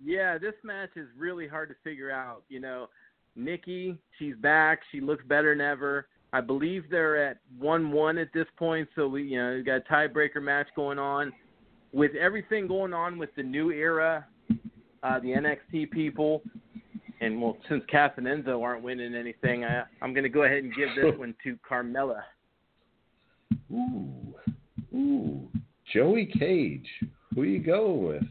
yeah, this match is really hard to figure out. You know, Nikki, she's back. She looks better than ever. I believe they're at one-one at this point, so we, you know, we got a tiebreaker match going on. With everything going on with the new era, uh, the NXT people, and well, since Cass and Enzo aren't winning anything, I, I'm going to go ahead and give this one to Carmella. Ooh, ooh, Joey Cage. Who you going with?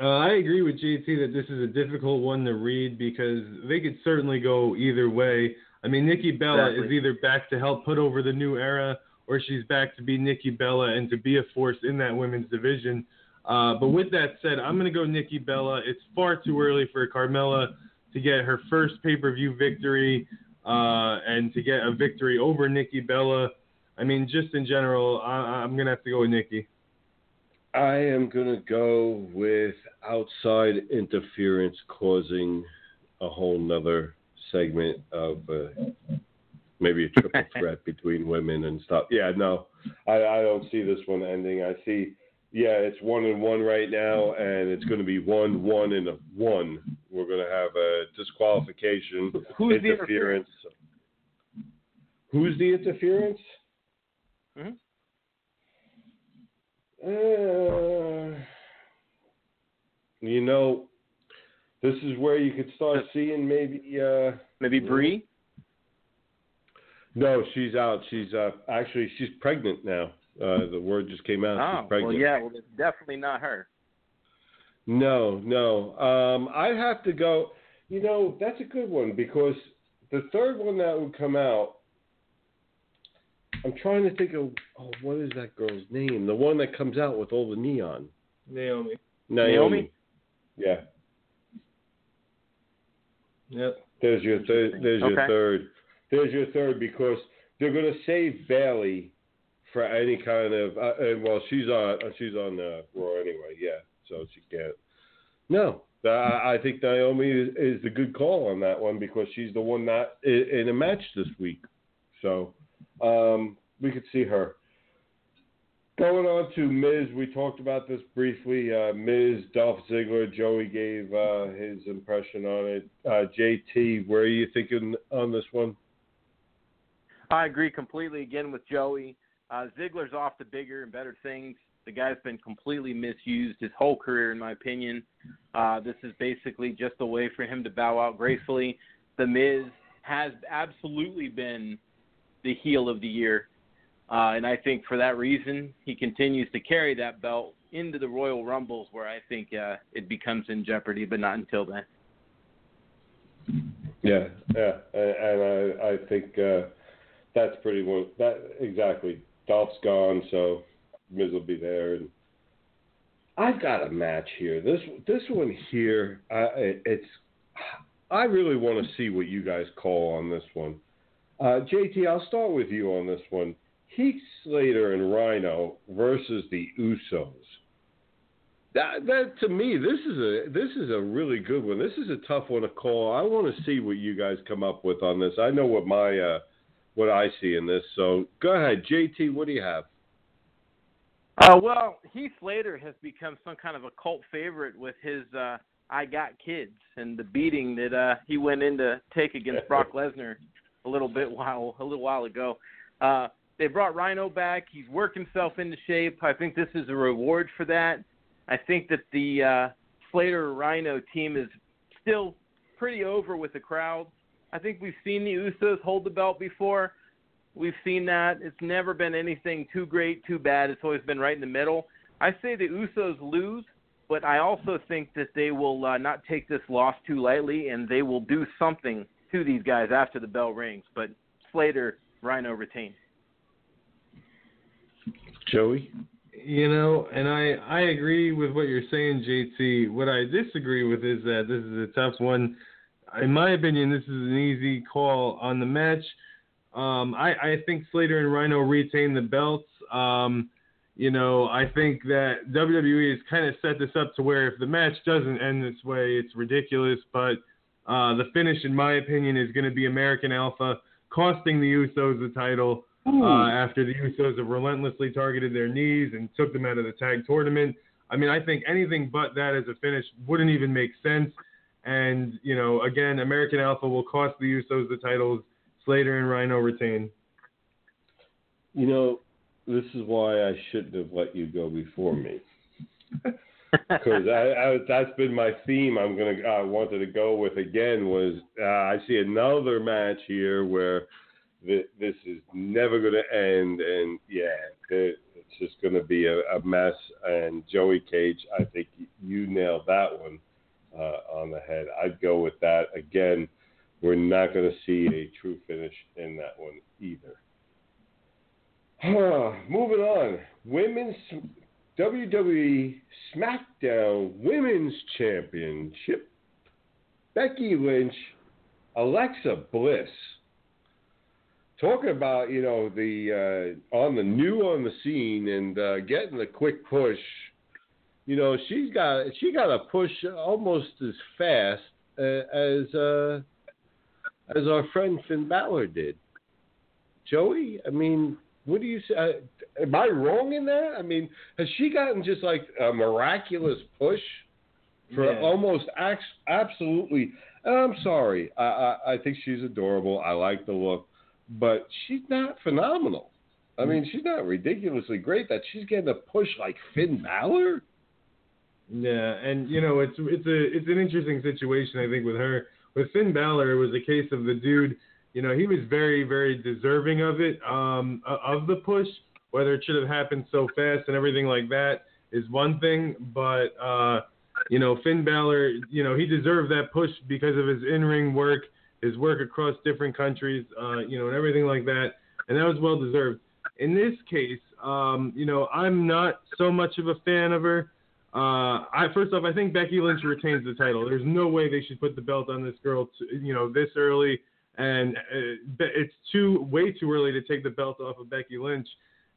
Uh, I agree with JT that this is a difficult one to read because they could certainly go either way. I mean, Nikki Bella is either back to help put over the new era or she's back to be Nikki Bella and to be a force in that women's division. Uh, but with that said, I'm going to go Nikki Bella. It's far too early for Carmella to get her first pay per view victory uh, and to get a victory over Nikki Bella. I mean, just in general, I, I'm going to have to go with Nikki. I am gonna go with outside interference causing a whole nother segment of uh, maybe a triple threat between women and stuff. Yeah, no, I, I don't see this one ending. I see, yeah, it's one and one right now, and it's going to be one, one, and a one. We're going to have a disqualification, Who's the interference. Who's the interference? Mhm. Uh, you know, this is where you could start seeing maybe. Uh, Maybe Brie. no, she's out. She's uh, actually she's pregnant now. Uh, the word just came out. Oh, she's pregnant. well, yeah, well, it's definitely not her. No, no. Um, I'd have to go. You know, that's a good one because the third one that would come out. I'm trying to think of oh, what is that girl's name? The one that comes out with all the neon. Naomi. Naomi. Naomi? Yeah. Yep. There's your third. There's your third. There's your third because they're going to save Bayley for any kind of. Uh, and well, she's on. uh, She's on uh, Raw anyway. Yeah, so she can't. No, uh, I think Naomi is, is the good call on that one because she's the one not in, in a match this week. So um, we could see her. Going on to Miz, we talked about this briefly. Uh, Miz, Dolph Ziggler, Joey gave uh, his impression on it. Uh, JT, where are you thinking on this one? I agree completely again with Joey. Uh, Ziggler's off to bigger and better things. The guy's been completely misused his whole career, in my opinion. Uh, this is basically just a way for him to bow out gracefully. The Miz has absolutely been the heel of the year. Uh, and I think for that reason, he continues to carry that belt into the Royal Rumbles, where I think uh, it becomes in jeopardy, but not until then. Yeah, yeah, and, I, I think uh, that's pretty well. That exactly. Dolph's gone, so Miz will be there, and I've got a match here. This this one here, uh, it's. I really want to see what you guys call on this one. Uh, JT, I'll start with you on this one. Heath Slater and Rhino versus the Usos. That, that to me, this is a this is a really good one. This is a tough one to call. I want to see what you guys come up with on this. I know what my uh, what I see in this. So go ahead, JT. What do you have? Uh, well, Heath Slater has become some kind of a cult favorite with his uh, "I Got Kids" and the beating that uh, he went in to take against Brock Lesnar a little bit while a little while ago. Uh, they brought Rhino back. He's worked himself into shape. I think this is a reward for that. I think that the uh, Slater Rhino team is still pretty over with the crowd. I think we've seen the Usos hold the belt before. We've seen that. It's never been anything too great, too bad. It's always been right in the middle. I say the Usos lose, but I also think that they will uh, not take this loss too lightly, and they will do something to these guys after the bell rings. But Slater, Rhino retains. Joey? You know, and I I agree with what you're saying, JT. What I disagree with is that this is a tough one. In my opinion, this is an easy call on the match. Um, I, I think Slater and Rhino retain the belts. Um, you know, I think that WWE has kind of set this up to where if the match doesn't end this way, it's ridiculous. But uh, the finish, in my opinion, is going to be American Alpha, costing the Usos the title uh, after the Usos have relentlessly targeted their knees and took them out of the tag tournament. I mean, I think anything but that as a finish wouldn't even make sense. And, you know, again, American Alpha will cost the Usos the titles. Slater and Rhino retain. You know, this is why I shouldn't have let you go before me. Because I, I, that's been my theme. I'm gonna. I wanted to go with again was uh, I see another match here where th- this is never going to end, and yeah, it, it's just going to be a, a mess. And Joey Cage, I think you nailed that one uh, on the head. I'd go with that again. We're not going to see a true finish in that one either. Moving on, women's WWE SmackDown Women's Championship. Becky Lynch, Alexa Bliss. Talking about you know the uh, on the new on the scene and uh, getting the quick push. You know she's got she got a push almost as fast uh, as uh, as our friend Finn Balor did. Joey, I mean, what do you say? Am I wrong in that? I mean, has she gotten just like a miraculous push for Yeah. almost ax- absolutely? and I'm sorry. I, I I think she's adorable. I like the look, but she's not phenomenal. I mean, she's not ridiculously great. That she's getting a push like Finn Balor. Yeah, and you know it's it's a it's an interesting situation I think with her. With Finn Balor, it was a case of the dude. You know, he was very very deserving of it, um, of the push. Whether it should have happened so fast and everything like that is one thing, but uh, you know, Finn Balor, you know, he deserved that push because of his in-ring work, his work across different countries, uh, you know, and everything like that, and that was well deserved. In this case, um, you know, I'm not so much of a fan of her. Uh, I first off, I think Becky Lynch retains the title. There's no way they should put the belt on this girl, to, you know, this early, and uh, it's too way too early to take the belt off of Becky Lynch.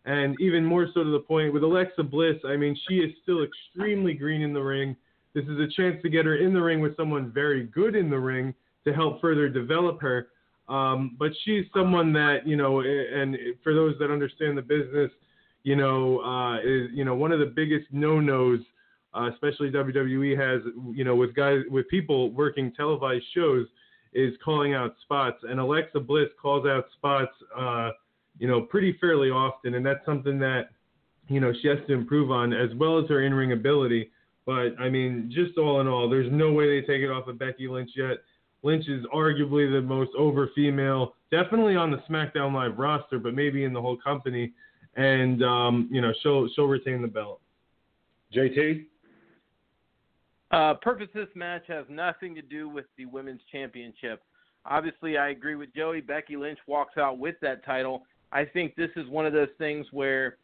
And even more so to the point with Alexa Bliss, I mean, she is still extremely green in the ring. This is a chance to get her in the ring with someone very good in the ring to help further develop her. Um, but she's someone that you know, and for those that understand the business, you know, uh, is you know one of the biggest no-nos uh, especially WWE has, you know, with guys with people working televised shows, is calling out spots, and Alexa Bliss calls out spots, uh, you know, pretty fairly often, and that's something that, you know, she has to improve on as well as her in-ring ability. But I mean, just all in all, there's no way they take it off of Becky Lynch yet. Lynch is arguably the most over female, definitely on the SmackDown Live roster, but maybe in the whole company. And um, you know, she'll she'll retain the belt. JT. Uh, purpose of this match has nothing to do with the women's championship. Obviously, I agree with Joey. Becky Lynch walks out with that title. I think this is one of those things where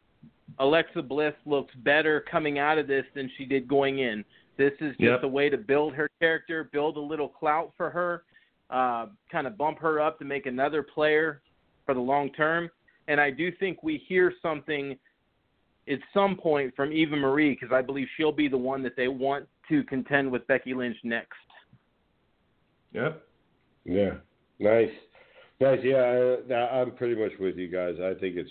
Alexa Bliss looks better coming out of this than she did going in. This is just Yep. a way to build her character, build a little clout for her, uh, kind of bump her up to make another player for the long term. And I do think we hear something at some point from Eva Marie because I believe she'll be the one that they want to contend with Becky Lynch next. Yep. Yeah, nice, nice. Yeah, I, I'm pretty much with you guys. I think it's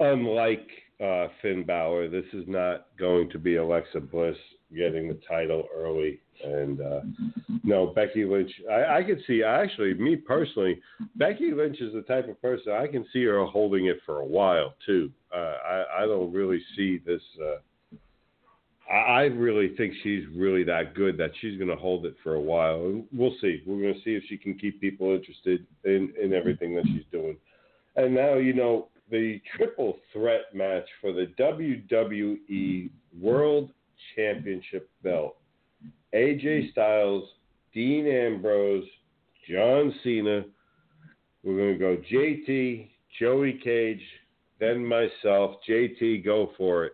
unlike uh, Finn Balor. This is not going to be Alexa Bliss getting the title early, and uh, no, Becky Lynch. I, I could see actually, me personally, Becky Lynch is the type of person I can see her holding it for a while too. Uh, I, I don't really see this. Uh, I really think she's really that good that she's going to hold it for a while. We'll see. We're going to see if she can keep people interested in, in everything that she's doing. And now, you know, the triple threat match for the WWE World Championship belt AJ Styles, Dean Ambrose, John Cena. We're going to go JT, Joey Cage, then myself. JT, go for it.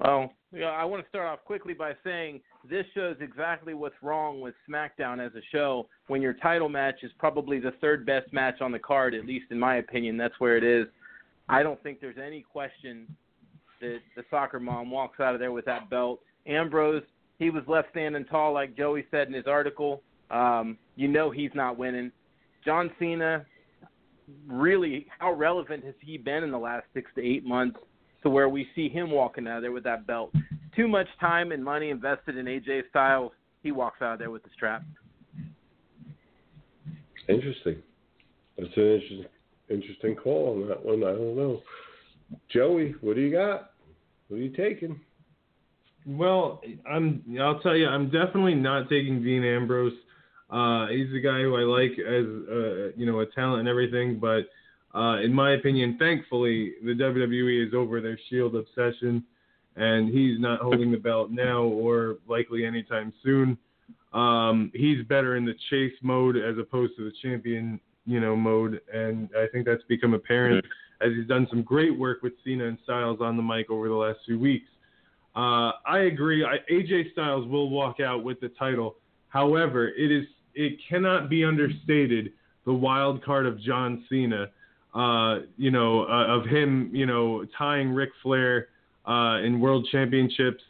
Well, yeah, I want to start off quickly by saying this shows exactly what's wrong with SmackDown as a show when your title match is probably the third best match on the card, at least in my opinion. That's where it is. I don't think there's any question that the soccer mom walks out of there with that belt. Ambrose, he was left standing tall, like Joey said in his article. Um, you know he's not winning. John Cena, really, how relevant has he been in the last six to eight months? To where we see him walking out of there with that belt. Too much time and money invested in AJ Styles. He walks out of there with the strap. Interesting. That's an interesting, interesting call on that one. I don't know. Joey, what do you got? What are you taking? Well, I'm. I'll tell you, I'm definitely not taking Dean Ambrose. Uh, he's a guy who I like as uh, you know a talent and everything, but uh, in my opinion, thankfully, the WWE is over their Shield obsession, and he's not holding the belt now or likely anytime soon. Um, he's better in the chase mode as opposed to the champion, you know, mode, and I think that's become apparent as he's done some great work with Cena and Styles on the mic over the last few weeks. Uh, I agree. I, AJ Styles will walk out with the title. However, it is it cannot be understated the wild card of John Cena uh, you know, uh, of him, you know, tying Ric Flair uh, in World Championships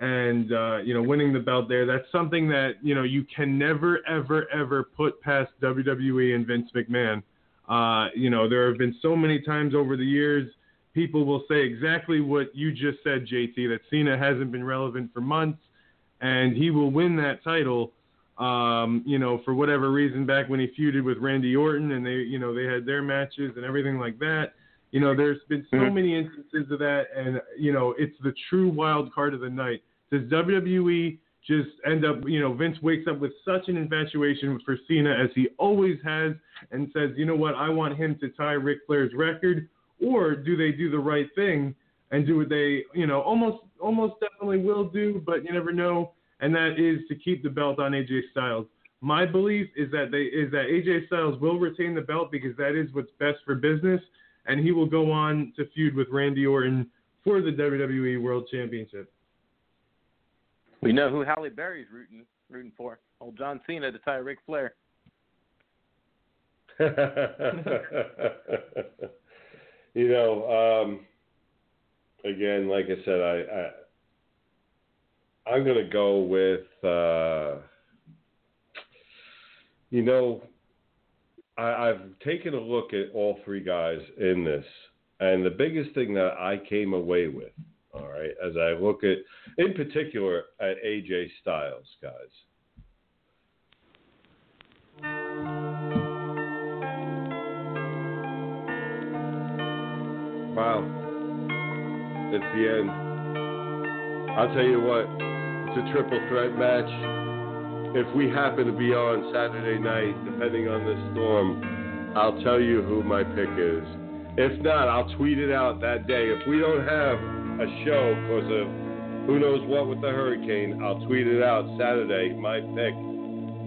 and uh, you know winning the belt there. That's something that you know you can never, ever, ever put past WWE and Vince McMahon. Uh, you know, there have been so many times over the years. People will say exactly what you just said, JT, that Cena hasn't been relevant for months, and he will win that title um, you know, for whatever reason back when he feuded with Randy Orton and they, you know, they had their matches and everything like that. You know, there's been so many instances of that, and you know, it's the true wild card of the night. Does WWE just end up, you know, Vince wakes up with such an infatuation for Cena as he always has, and says, you know what, I want him to tie Ric Flair's record, or do they do the right thing and do what they, you know, almost, almost definitely will do, but you never know and that is to keep the belt on AJ Styles. My belief is that they is that AJ Styles will retain the belt because that is what's best for business, and he will go on to feud with Randy Orton for the WWE World Championship. We know who Halle Berry's rooting rooting for. Old John Cena to tie Ric Flair. you know, um, again, like I said, I, I I'm going to go with, uh, you know, I, I've taken a look at all three guys in this, and the biggest thing that I came away with, all right, as I look at, in particular, at AJ Styles, guys. Wow. It's the end. I'll tell you what, it's a triple threat match. If we happen to be on Saturday night, depending on the storm, I'll tell you who my pick is. If not, I'll tweet it out that day. If we don't have a show because of who knows what with the hurricane, I'll tweet it out Saturday. My pick.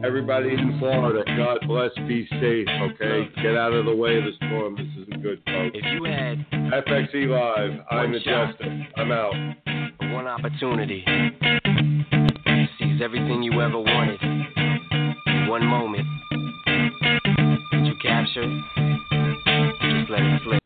Everybody in Florida, God bless, be safe, okay? Get out of the way of the storm. This isn't good, folks. If you had FXE Live, I'm the justice. Justin. I'm out. One opportunity is everything you ever wanted. One moment that you captured, just let it slip.